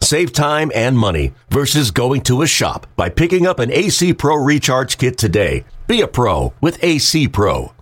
Save time and money versus going to a shop by picking up an AC Pro Recharge Kit today. Be a pro with AC Pro.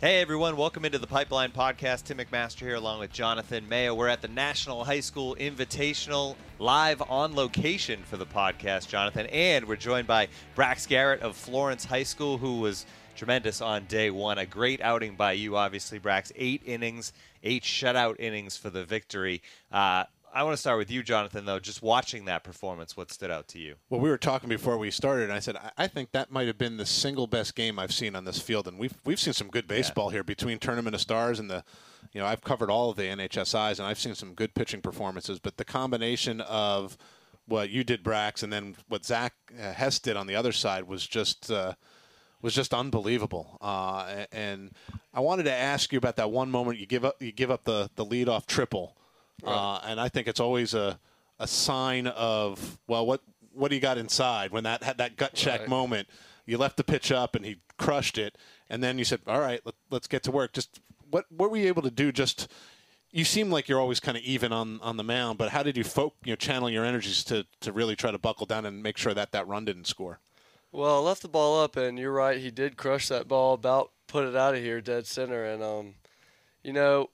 Hey everyone, welcome into the Pipeline Podcast. Tim McMaster here along with Jonathan Mayo. We're at the National High School Invitational live on location for the podcast, Jonathan. And we're joined by Brax Garrett of Florence High School, who was tremendous on day one. A great outing by you, obviously, Brax. Eight innings, eight shutout innings for the victory. Uh, I want to start with you, Jonathan, though. Just watching that performance, what stood out to you? Well, we were talking before we started, and I said I- think that might have been the single best game I've seen on this field, and we've we've seen some good baseball here between Tournament of Stars and the, you know, I've covered all of the NHSIs, and I've seen some good pitching performances, but the combination of what you did, Brax, and then what Zach uh, Hess did on the other side was just. Uh, was just unbelievable, uh, and I wanted to ask you about that one moment you give up you give up the the lead off triple, uh, and I think it's always a a sign of well, what what do you got inside when that had that gut check Right. moment? You left the pitch up and he crushed it, and then you said, "All right, let, let's get to work." Just what what were you able to do? Just you seem like you're always kind of even on, on the mound, but how did you folk you know channel your energies to, to really try to buckle down and make sure that that run didn't score? Well, I left the ball up, and you're right. He did crush that ball, about put it out of here, dead center. And um, you know,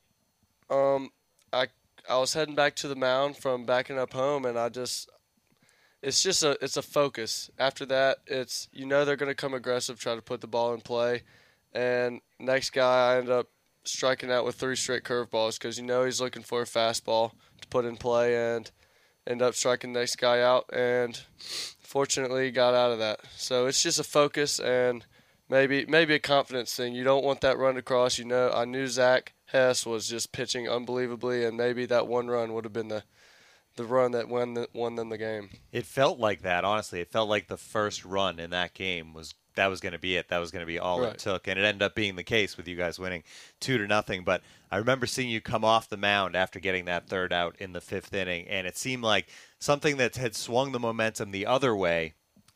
um, I I was heading back to the mound from backing up home, and I just it's just a it's a focus. After that, it's you know they're to come aggressive, try to put the ball in play, and next guy I end up striking out with three straight curveballs because you know he's looking for a fastball to put in play, and end up striking the next guy out, and fortunately got out of that. So it's just a focus and maybe maybe a confidence thing. You don't want that run across. You know, I knew Zach Hess was just pitching unbelievably, and maybe that one run would have been the the run that won the, won them the game. It felt like that, honestly. It felt like the first run in that game was that was going to be it. That was going to be all it took, and it ended up being the case with you guys winning two to nothing. But I remember seeing you come off the mound after getting that third out in the fifth inning, and it seemed like something that had swung the momentum the other way.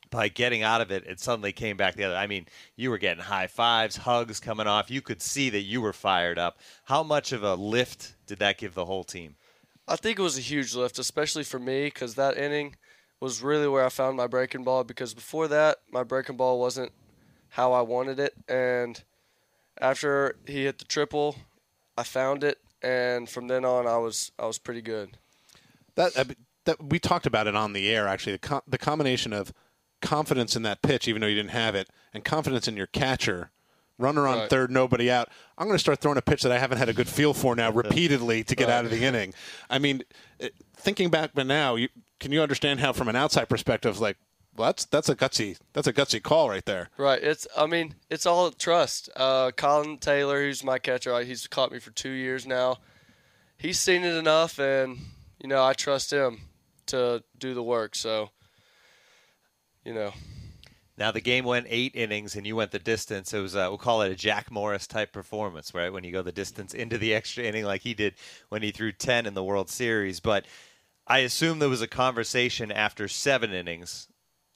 By getting out of it, it suddenly came back the other. I mean, you were getting high fives, hugs coming off. You could see that you were fired up. How much of a lift did that give the whole team? I think it was a huge lift, especially for me, because that inning was really where I found my breaking ball. Because before that, my breaking ball wasn't how I wanted it, and after he hit the triple, I found it, and from then on, I was I was pretty good. That, that we talked about it on the air. Actually, the, co- the combination of confidence in that pitch, even though you didn't have it, and confidence in your catcher. Runner on Right. third, nobody out. I'm going to start throwing a pitch that I haven't had a good feel for now repeatedly to get Right. out of the inning. I mean, thinking back, but now, you, can you understand how, from an outside perspective, like, well, that's that's a gutsy that's a gutsy call right there. Right. It's. I mean, it's all trust. Uh, Colin Taylor, who's my catcher, uh, he's caught me for two years now. He's seen it enough, and you know, I trust him to do the work. So, you know, Now the game went eight innings, and you went the distance. It was uh, we'll call it a Jack Morris type performance, right? When you go the distance into the extra inning, like he did when he threw ten in the World Series. But I assume there was a conversation after seven innings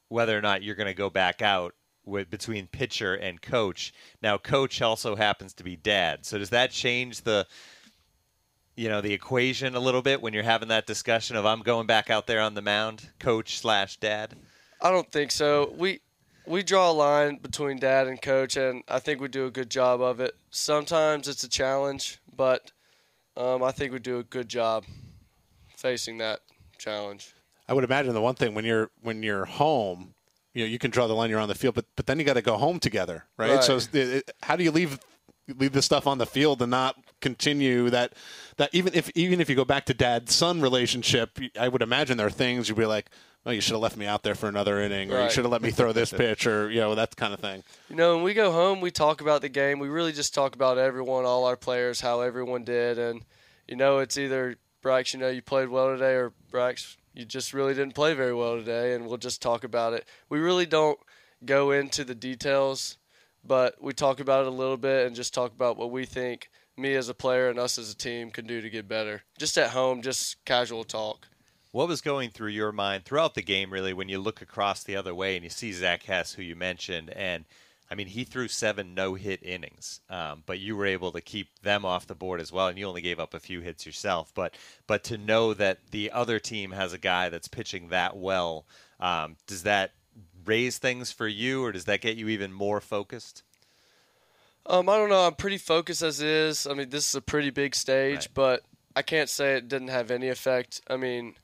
whether or not you're going to go back out with between pitcher and coach. Now, coach also happens to be dad, so does that change the you know the equation a little bit when you're having that discussion of I'm going back out there on the mound, coach slash dad? I don't think so. We we draw a line between dad and coach, and I think we do a good job of it. Sometimes it's a challenge, but um, I think we do a good job facing that challenge. I would imagine the one thing when you're when you're home, you know, you can draw the line you're on the field, but but then you got to go home together, right? Right. So it, it- how do you leave leave the stuff on the field and not continue that that even if even if you go back to dad son relationship, I would imagine there are things you'd be like, well, you should have left me out there for another inning, or you should have let me throw this pitch, or you know that kind of thing. You know, when we go home, we talk about the game. We really just talk about everyone, all our players, how everyone did, and you know, it's either Brax, you know, you played well today, or Brax, you just really didn't play very well today, and we'll just talk about it. We really don't go into the details, but we talk about it a little bit and just talk about what we think me as a player and us as a team can do to get better. Just at home, just casual talk. What was going through your mind throughout the game, really, when you look across the other way and you see Zach Hess, who you mentioned, and I mean, he threw seven no-hit innings, um, but you were able to keep them off the board as well, and you only gave up a few hits yourself. But but to know that the other team has a guy that's pitching that well, um, does that raise things for you, or does that get you even more focused? Um, I don't know. I'm pretty focused as is. I mean, this is a pretty big stage, Right. but I can't say it didn't have any effect. I mean,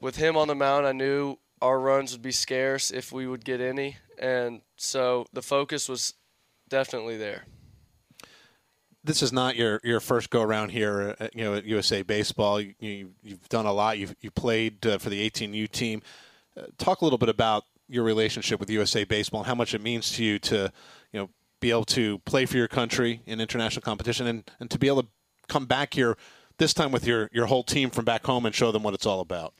with him on the mound, I knew our runs would be scarce if we would get any, and so the focus was definitely there. this is not your, your first go around here, at, you know, at USA Baseball. You, you, you've done a lot. You've you played uh, for the 18U team. Uh, talk a little bit about your relationship with USA Baseball and how much it means to you to, you know, be able to play for your country in international competition and, and to be able to come back here this time with your, your whole team from back home and show them what it's all about.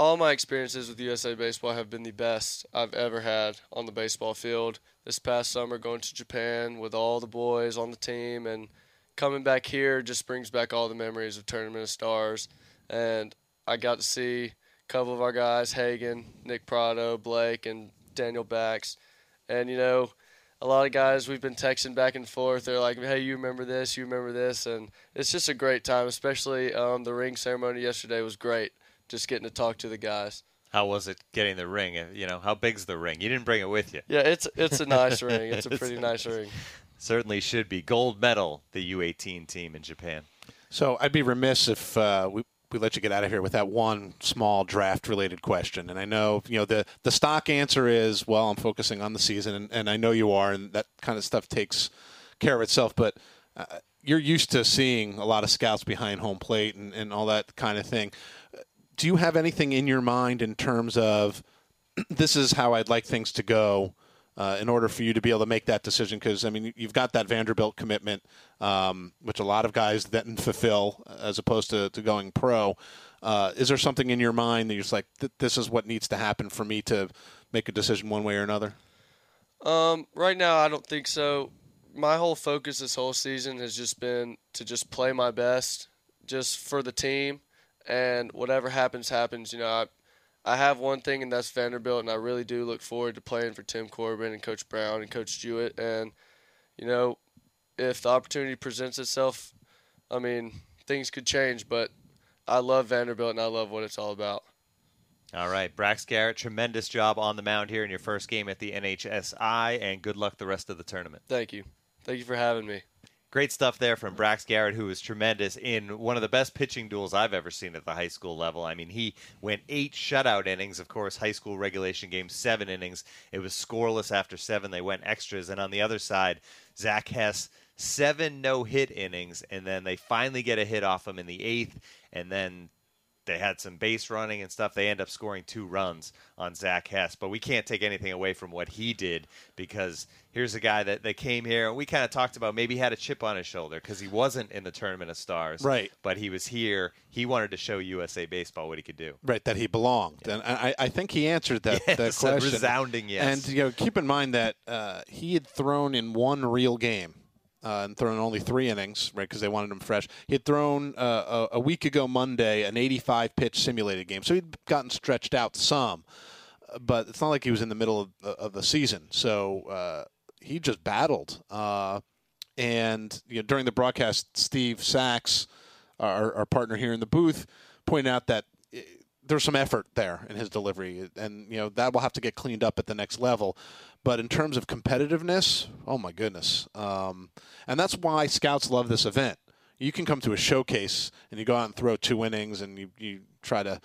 All my experiences with USA Baseball have been the best I've ever had on the baseball field. This past summer, going to Japan with all the boys on the team and coming back here just brings back all the memories of Tournament of Stars. And I got to see a couple of our guys, Hagen, Nick Pratto, Blake, and Daniel Bakst. And, you know, a lot of guys we've been texting back and forth. They're like, "Hey, you remember this? You remember this?" And it's just a great time. Especially um, the ring ceremony yesterday was great. Just getting to talk to the guys. How was it getting the ring? You know, how big's the ring? You didn't bring it with you. Yeah, it's it's a nice ring. It's a It's pretty nice ring. Certainly should be gold medal. The U18 team in Japan. So I'd be remiss if uh, we we let you get out of here with that one small draft related question. And I know you know the the stock answer is well, I'm focusing on the season, and, and I know you are, and that kind of stuff takes care of itself. But uh, you're used to seeing a lot of scouts behind home plate and, and all that kind of thing. Do you have anything in your mind in terms of this is how I'd like things to go? uh, in order for you to be able to make that decision? Because I mean, you've got that Vanderbilt commitment, um, which a lot of guys didn't fulfill, as opposed to, to going pro. Uh, is there something in your mind that you're just like, this is what needs to happen for me to make a decision one way or another? Um, right now, I don't think so. My whole focus this whole season has just been to just play my best, just for the team, and whatever happens, happens. You know, I, I have one thing, and that's Vanderbilt, and I really do look forward to playing for Tim Corbin and Coach Brown and Coach Jewett. And you know, if the opportunity presents itself, I mean, things could change, but I love Vanderbilt and I love what it's all about. All right, Brax Garrett, tremendous job on the mound here in your first game at the NHSI, and good luck the rest of the tournament. Thank you. Thank you for having me. Great stuff there from Brax Garrett, who was tremendous in one of the best pitching duels I've ever seen at the high school level. I mean, he went eight shutout innings. Of course, high school regulation game, seven innings. It was scoreless after seven. They went extras. And on the other side, Zach Hess, seven no hit innings. And then they finally get a hit off him in the eighth. And then they had some base running and stuff. They end up scoring two runs on Zach Hess, but we can't take anything away from what he did because here's a guy that, that came here and we kind of talked about maybe he had a chip on his shoulder because he wasn't in the tournament of stars, Right. But he was here. He wanted to show USA Baseball what he could do. Right, that he belonged, and I, I think he answered that, that Yes, a question. resounding yes. And you know, keep in mind that uh, he had thrown in one real game uh, and thrown only three innings, right? Because they wanted him fresh. He had thrown uh, a, a week ago Monday an 85 pitch simulated game, so he'd gotten stretched out some. Uh, But it's not like he was in the middle of, of the season, so uh, he just battled. Uh, and you know, during the broadcast, Steve Sachs, our, our partner here in the booth, pointed out that eh, there's some effort there in his delivery, and you know that will have to get cleaned up at the next level. But in terms of competitiveness, oh my goodness, um, and that's why scouts love this event. You can come to a showcase and you go out and throw two innings, and you, you try to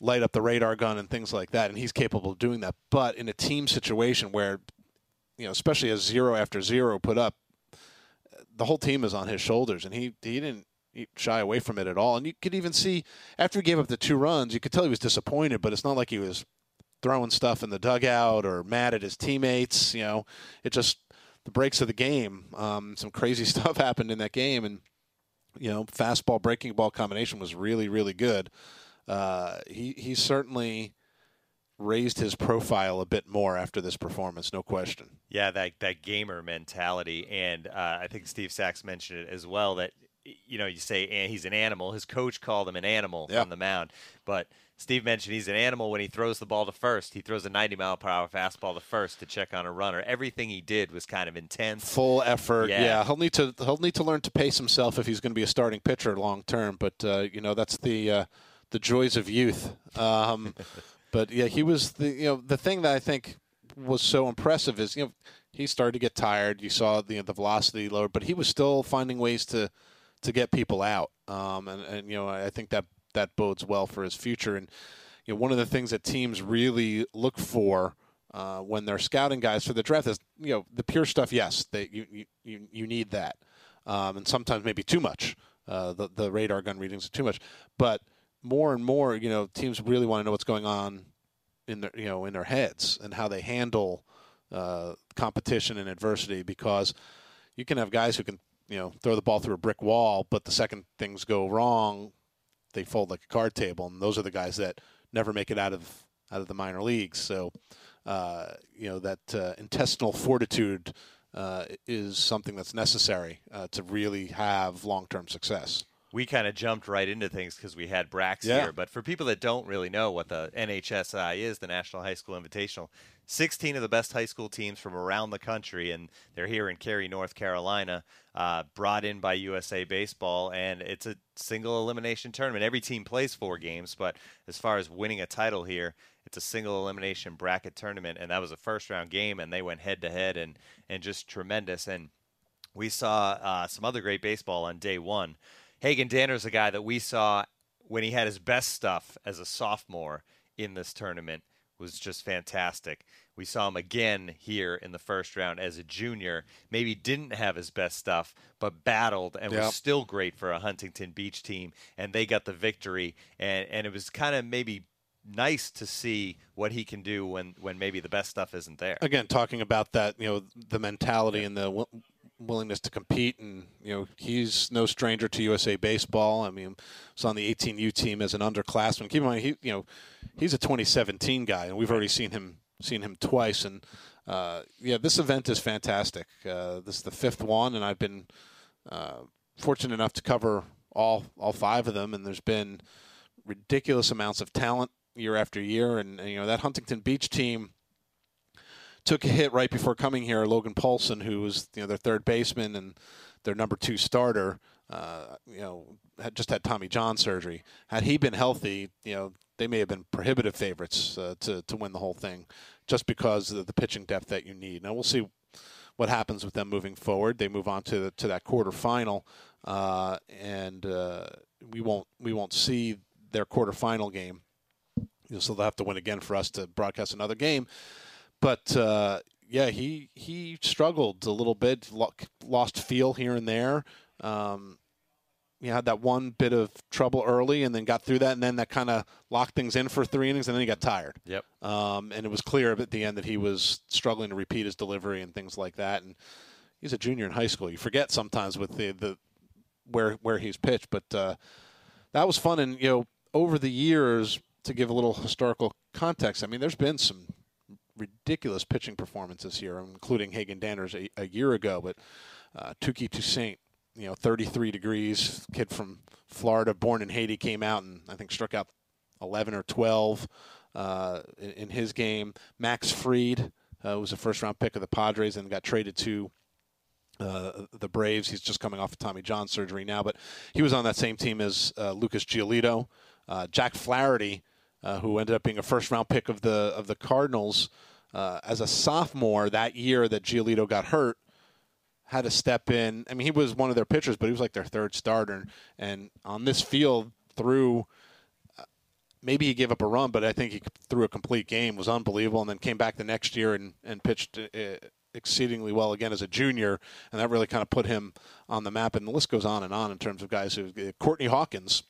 light up the radar gun and things like that, and he's capable of doing that. But in a team situation where, you know, especially as zero after zero put up, the whole team is on his shoulders, and he he didn't shy away from it at all. And you could even see after he gave up the two runs, you could tell he was disappointed, but it's not like he was throwing stuff in the dugout or mad at his teammates. You know, it just the breaks of the game. Um, some crazy stuff happened in that game, and you know, fastball breaking ball combination was really really good. uh, he he certainly raised his profile a bit more after this performance, no question. Yeah, that that gamer mentality, and uh, I think Steve Sachs mentioned it as well. That you know, you say he's an animal. His coach called him an animal yeah. on the mound, but Steve mentioned he's an animal when he throws the ball to first. He throws a 90 mile per hour fastball to first to check on a runner. Everything he did was kind of intense, full effort. Yeah, yeah he'll need to he'll need to learn to pace himself if he's going to be a starting pitcher long term. But uh, you know that's the uh, the joys of youth. Um, but yeah, he was the you know the thing that I think was so impressive is you know he started to get tired. You saw the the velocity lower, but he was still finding ways to to get people out. Um, and, and you know I think that that bodes well for his future. And you know, one of the things that teams really look for uh, when they're scouting guys for the draft is you know the pure stuff. Yes, they, you you you need that, um, and sometimes maybe too much. Uh, the the radar gun readings are too much, but more and more, you know, teams really want to know what's going on in their you know in their heads and how they handle uh, competition and adversity because you can have guys who can you know throw the ball through a brick wall, but the second things go wrong, they fold like a card table, and those are the guys that never make it out of out of the minor leagues. So, uh, you know that uh, intestinal fortitude uh, is something that's necessary uh, to really have long term success. We kind of jumped right into things because we had Brax yeah. here. But for people that don't really know what the NHSI is, the National High School Invitational, 16 of the best high school teams from around the country, and they're here in Cary, North Carolina, uh, brought in by USA Baseball, and it's a single elimination tournament. Every team plays four games, but as far as winning a title here, it's a single elimination bracket tournament, and that was a first round game, and they went head to head and and just tremendous. And we saw uh, some other great baseball on day one. Hagen Danner's a guy that we saw when he had his best stuff as a sophomore in this tournament was just fantastic. We saw him again here in the first round as a junior. Maybe didn't have his best stuff, but battled and yep. was still great for a Huntington Beach team. And they got the victory. And, and it was kind of maybe nice to see what he can do when, when maybe the best stuff isn't there. Again, talking about that, you know, the mentality yeah. and the willingness to compete, and you know, he's no stranger to USA baseball. I mean, was on the 18U team as an underclassman. Keep in mind, he, you know, he's a 2017 guy, and we've already seen him seen him twice. And uh, yeah, this event is fantastic. Uh, this is the fifth one, and I've been uh, fortunate enough to cover all all five of them. And there's been ridiculous amounts of talent year after year. And, and you know that Huntington Beach team took a hit right before coming here. Logan Paulson, who was you know their third baseman and their number two starter, uh, you know, had just had Tommy John surgery. Had he been healthy, you know, they may have been prohibitive favorites uh, to to win the whole thing, just because of the pitching depth that you need. Now we'll see what happens with them moving forward. They move on to to that quarterfinal, uh, and uh, we won't we won't see their quarterfinal game. So they'll have to win again for us to broadcast another game. But uh, yeah, he he struggled a little bit, lost feel here and there. Um, he had that one bit of trouble early and then got through that and then that kind of locked things in for three innings and then he got tired. Yep. Um, and it was clear at the end that he was struggling to repeat his delivery and things like that. And he's a junior in high school. You forget sometimes with the, the where where he's pitched, but uh, that was fun. And you know, over the years, to give a little historical context, I mean, there's been some ridiculous pitching performances here, including Hagen Danners a, a year ago. But uh, Touki Toussaint, you know, 33 degrees, kid from Florida, born in Haiti, came out and I think struck out 11 or 12 uh, in, in, his game. Max Fried uh, was a first round pick of the Padres and got traded to. Uh, the Braves. He's just coming off of Tommy John surgery now, but he was on that same team as uh, Lucas Giolito, uh, Jack Flaherty, uh, who ended up being a first round pick of the of the Cardinals uh, as a sophomore that year that Giolito got hurt, had to step in. I mean, he was one of their pitchers, but he was like their third starter. And on this field, through uh, maybe he gave up a run, but I think he threw a complete game, was unbelievable, and then came back the next year and, and pitched uh, exceedingly well again as a junior, and that really kind of put him on the map. And the list goes on and on in terms of guys who uh, Courtney Hawkins,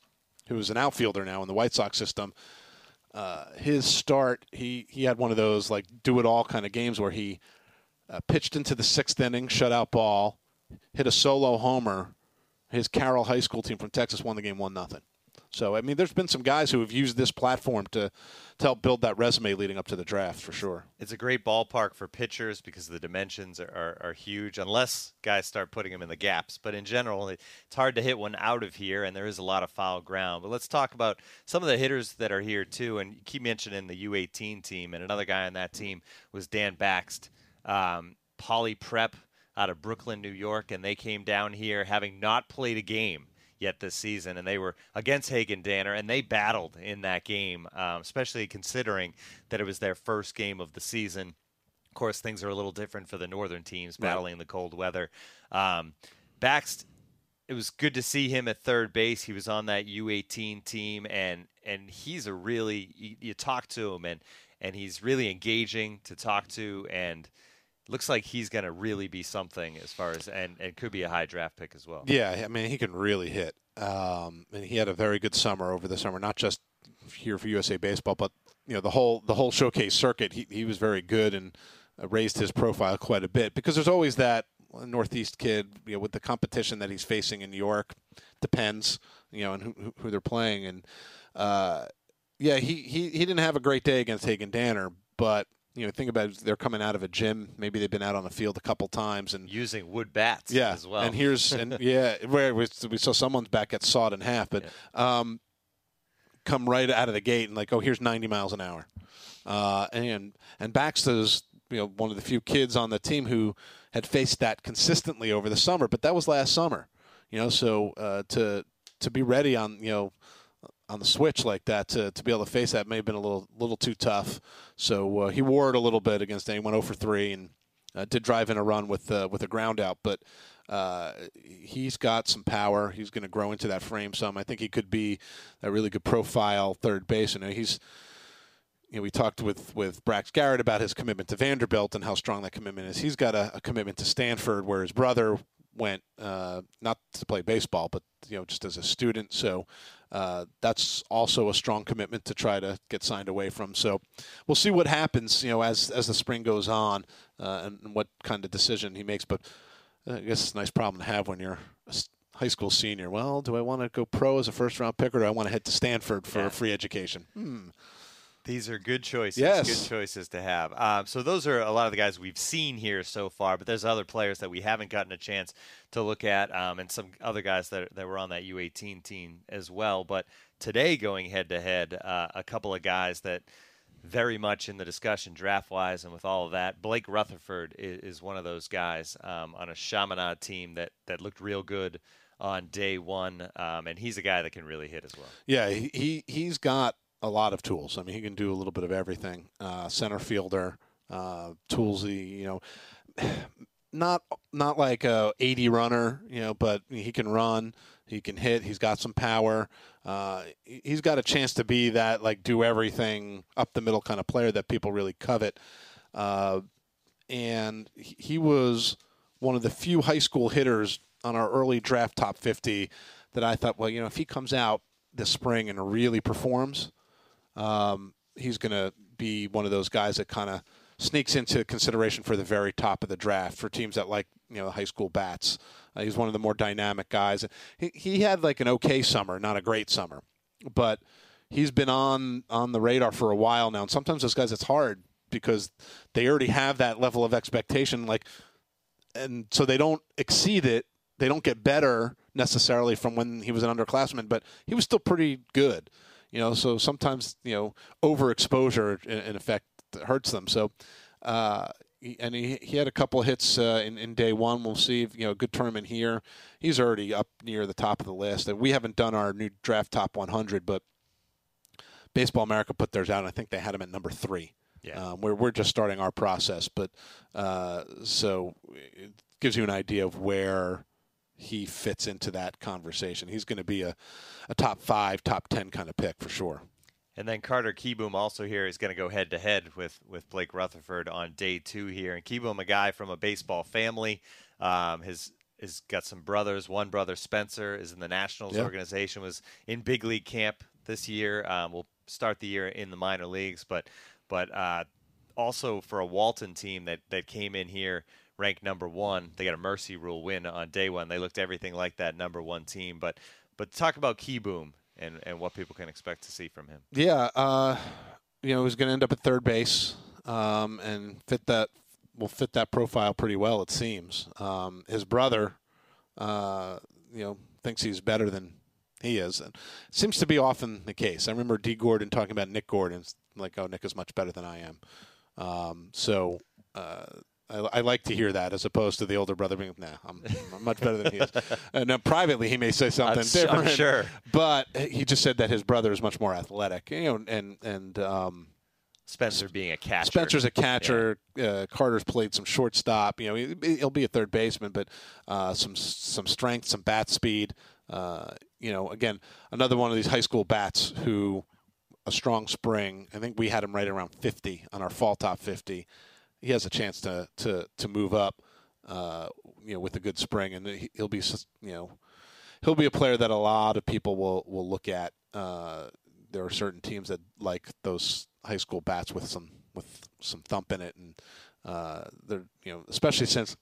who is an outfielder now in the White Sox system, uh, his start, he he had one of those like do it all kind of games where he uh, pitched into the sixth inning, shutout ball, hit a solo homer. His Carroll High School team from Texas won the game one nothing. So I mean, there's been some guys who have used this platform to to help build that resume leading up to the draft for sure. It's a great ballpark for pitchers because the dimensions are, are, are, huge, unless guys start putting them in the gaps. But in general, it's hard to hit one out of here, and there is a lot of foul ground. But let's talk about some of the hitters that are here too. And you keep mentioning the U18 team, and another guy on that team was Dan Bakst, um, Poly Prep out of Brooklyn, New York, and they came down here having not played a game yet this season, and they were against Hagen Danner, and they battled in that game, um, especially considering that it was their first game of the season. Of course, things are a little different for the northern teams battling right. the cold weather. Um, Bakst, it was good to see him at third base. He was on that U18 team, and and he's a really you, you talk to him, and and he's really engaging to talk to, and looks like he's going to really be something as far as and, and could be a high draft pick as well. Yeah, I mean he can really hit. Um, and he had a very good summer over the summer, not just here for USA Baseball, but you know the whole the whole showcase circuit. He he was very good and uh, raised his profile quite a bit because there's always that Northeast kid, you know, with the competition that he's facing in New York. Depends, you know, and who, who they're playing. And uh, yeah, he, he he didn't have a great day against Hagen Danner, but you know, think about it, they're coming out of a gym. Maybe they've been out on the field a couple times and using wood bats. Yeah, as well. And here's and yeah, where we, we saw someone's back get sawed in half, but yeah. um, come right out of the gate and like, oh, here's 90 miles an hour. Uh, and and Baxter's you know one of the few kids on the team who had faced that consistently over the summer, but that was last summer. You know, so uh, to to be ready on you know on the switch like that to, to be able to face that may have been a little little too tough. So uh, he wore it a little bit against. anyone over three and uh, did drive in a run with uh, with a ground out, but uh, he's got some power. He's going to grow into that frame some. I think he could be a really good profile third base. And he's you know, we talked with with Brax Garrett about his commitment to Vanderbilt and how strong that commitment is. He's got a, a commitment to Stanford, where his brother went uh, not to play baseball, but you know just as a student. So uh, that's also a strong commitment to try to get signed away from. So we'll see what happens, you know, as as the spring goes on, uh, and, and, what kind of decision he makes. But I guess it's a nice problem to have when you're a high school senior. Well, do I want to go pro as a first round pick, or do I want to head to Stanford for yeah. free education? Hmm. These are good choices. Yes. Good choices to have. Um, so those are a lot of the guys we've seen here so far, but there's other players that we haven't gotten a chance to look at, um, and some other guys that, that were on that U18 team as well. But today, going head to head, a couple of guys that very much in the discussion draft wise and with all of that. Blake Rutherford is, is one of those guys um, on a Chaminade team that, that looked real good on day one, um, and he's a guy that can really hit as well. Yeah, he he's got a lot of tools. I mean, he can do a little bit of everything. Uh, center fielder, uh, toolsy, you know, not not like a 80 runner, you know, but he can run, he can hit, he's got some power. Uh, he's got a chance to be that like do everything up the middle kind of player that people really covet. Uh, and he was one of the few high school hitters on our early draft top 50 that I thought, well, you know, if he comes out this spring and really performs, um, he's going to be one of those guys that kind of sneaks into consideration for the very top of the draft for teams that like you know high school bats. Uh, he's one of the more dynamic guys. He, he had like an okay summer, not a great summer, but he's been on on the radar for a while now. And sometimes those guys, it's hard because they already have that level of expectation, like, and so they don't exceed it. They don't get better necessarily from when he was an underclassman, but he was still pretty good. You know, so sometimes you know overexposure in, in effect hurts them. So. Uh, and he, he had a couple hits uh, in, in day one. We'll see, if, you know, a good tournament here. He's already up near the top of the list. We haven't done our new draft top 100, but Baseball America put theirs out. And I think they had him at number three. Yeah. Um, we're, we're just starting our process, but uh, so it gives you an idea of where he fits into that conversation. He's going to be a, a top five, top 10 kind of pick for sure. And then Carter Kieboom also here is going to go head to head with with Blake Rutherford on day two here. And Kieboom, a guy from a baseball family, um, has has got some brothers. One brother, Spencer, is in the Nationals yep. organization. Was in big league camp this year. Um, will start the year in the minor leagues, but but uh, also for a Walton team that that came in here ranked number one. They got a mercy rule win on day one. They looked everything like that number one team. But but talk about Kieboom and, and what people can expect to see from him. Yeah, uh, you know, he's going to end up at third base um, and fit that will fit that profile pretty well. It seems. Um, his brother, uh, you know, thinks he's better than he is, and seems to be often the case. I remember Dee Gordon talking about Nick Gordon, like, "Oh, Nick is much better than I am." Um, so. Uh, I, I, like to hear that as opposed to the older brother being, "Nah, I'm, I'm much better than he is." And now privately, he may say something I'm, different. I'm sure, but he just said that his brother is much more athletic. You know, and and um, Spencer being a catcher. Spencer's a catcher. Yeah. Uh, Carter's played some shortstop. You know, he'll be a third baseman, but uh, some some strength, some bat speed. Uh, you know, again, another one of these high school bats who a strong spring. I think we had him right around 50 on our fall top 50 he has a chance to to to move up, uh, you know, with a good spring, and he'll be you know he'll be a player that a lot of people will will look at. Uh, there are certain teams that like those high school bats with some with some thump in it, and uh, they're you know especially since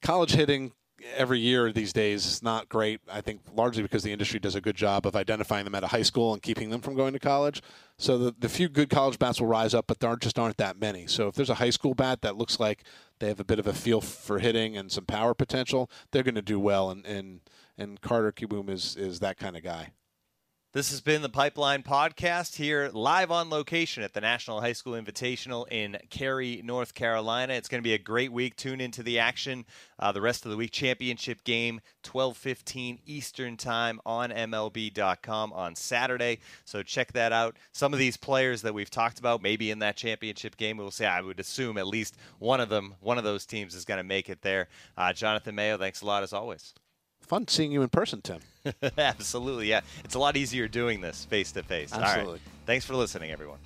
college hitting every year these days is not great. I think largely because the industry does a good job of identifying them at a high school and keeping them from going to college. So the, the few good college bats will rise up, but there aren't, just aren't that many. So if there's a high school bat that looks like they have a bit of a feel for hitting and some power potential, they're going to do well. And and and Carter Kieboom is is that kind of guy. This has been the Pipeline Podcast here live on location at the National High School Invitational in Cary, North Carolina. It's going to be a great week. Tune into the action uh, the rest of the week. Championship game, 12:15 Eastern Time on MLB.com on Saturday. So check that out. Some of these players that we've talked about, maybe in that championship game, we'll say I would assume at least one of them, one of those teams, is going to make it there. Uh, Jonathan Mayo, thanks a lot as always fun seeing you in person, Tim. Absolutely, yeah. It's a lot easier doing this face to face. Absolutely. Thanks for listening, everyone.